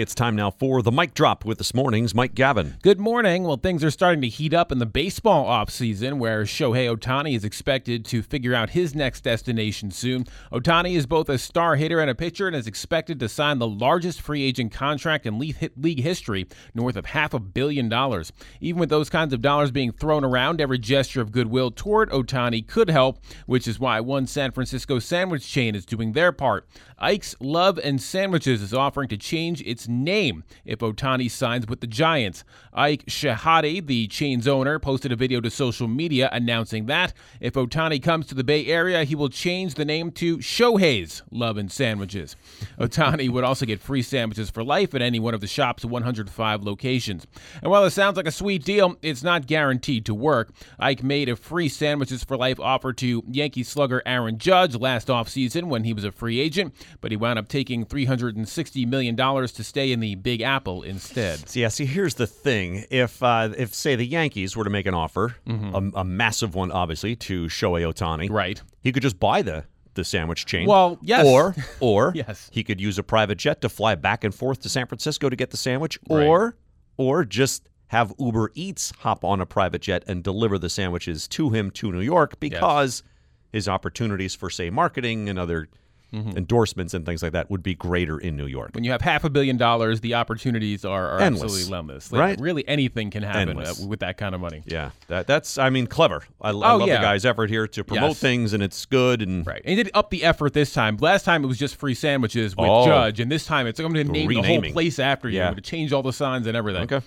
It's time now for the mic drop with this morning's Mike Gavin. Good morning. Well, things are starting to heat up in the baseball offseason where Shohei Ohtani is expected to figure out his next destination soon. Ohtani is both a star hitter and a pitcher and is expected to sign the largest free agent contract in league history, north of half a billion dollars. Even with those kinds of dollars being thrown around, every gesture of goodwill toward Ohtani could help, which is why one San Francisco sandwich chain is doing their part. Ike's Love and Sandwiches is offering to change its name if Ohtani signs with the Giants. Ike Shehadeh, the chain's owner, posted a video to social media announcing that if Ohtani comes to the Bay Area, he will change the name to Shohei's Love and Sandwiches. Ohtani would also get free sandwiches for life at any one of the shop's 105 locations. And while it sounds like a sweet deal, it's not guaranteed to work. Ike made a free sandwiches for life offer to Yankee slugger Aaron Judge last offseason when he was a free agent, but he wound up taking $360 million to stay stay in the Big Apple instead. So yeah, see, here's the thing: if uh, if say the Yankees were to make an offer, Mm-hmm. a, a massive one, obviously, to Shohei Ohtani, Right. He could just buy the the sandwich chain. Well, yes. Or or Yes. he could use a private jet to fly back and forth to San Francisco to get the sandwich, Right. or or just have Uber Eats hop on a private jet and deliver the sandwiches to him to New York because his opportunities for say marketing and other Mm-hmm. endorsements and things like that would be greater in New York. When you have half a billion dollars, the opportunities are, are Endless. absolutely limitless. Like, Right. Really, anything can happen uh, with that kind of money. Yeah, that, that's I mean clever. I, I Oh, love yeah. the guy's effort here to promote Yes. things, and it's good. And Right. And he did up the effort this time. Last time it was just free sandwiches with Oh. Judge, and this time it's I'm going to name the whole place after you Yeah. to change all the signs and everything. Okay.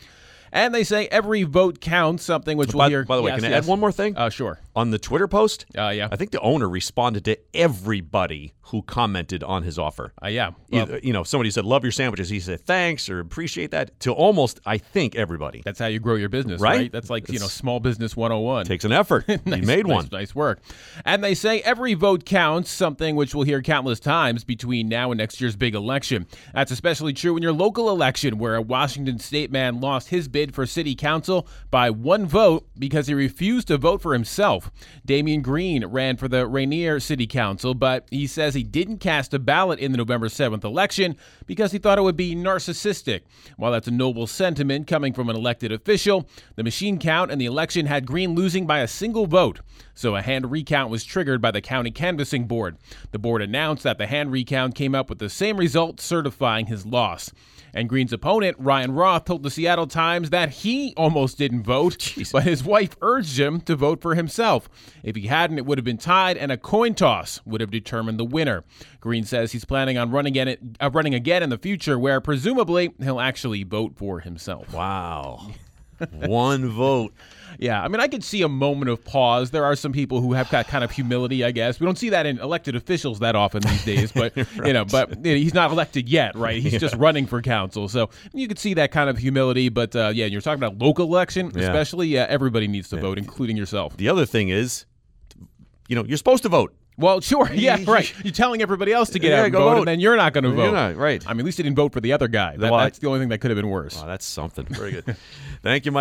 And they say every vote counts, something which by, we'll hear. by the way, yes, can I yes. add one more thing? Uh, sure. On the Twitter post, Uh, yeah. I think the owner responded to everybody who commented on his offer. Uh, yeah. Well, Either, you know, somebody said love your sandwiches. He said thanks or appreciate that to almost I think everybody. that's how you grow your business, right? Right? That's like, you know, small business 101. Takes an effort. he Nice- made nice- one. Nice work. And they say every vote counts, something which we'll hear countless times between now and next year's big election. That's especially true in your local election, where a Washington state man lost his bid for city council by one vote because he refused to vote for himself. Damian Green ran for the Rainier City Council, but he says he didn't cast a ballot in the November 7th election because he thought it would be narcissistic. While that's a noble sentiment coming from an elected official, the machine count and the election had Green losing by a single vote. So a hand recount was triggered by the county canvassing board. The board announced that the hand recount came up with the same result, certifying his loss. And Green's opponent, Ryan Roth, told the Seattle Times that he almost didn't vote, but his wife urged him to vote for himself. If he hadn't, it would have been tied, and a coin toss would have determined the winner. Green says he's planning on running again, uh, running again in the future, where presumably he'll actually vote for himself. Wow. One vote. Yeah, I mean, I could see a moment of pause. There are some people who have got kind of humility, I guess. We don't see that in elected officials that often these days, but you know, but you know, he's not elected yet, right? He's just running for council, so you could see that kind of humility. But uh, yeah, you're talking about local election, Yeah. especially. Yeah, everybody needs to vote, including yourself. The other thing is, you know, you're supposed to vote. Well, sure, yeah, right. You're telling everybody else to get Yeah, out and vote, vote. and then you're not going to vote. You're not, right. I mean, at least you didn't vote for the other guy. That, Well, that's the only thing that could have been worse. Oh, that's something. Very good. Thank you, Mike.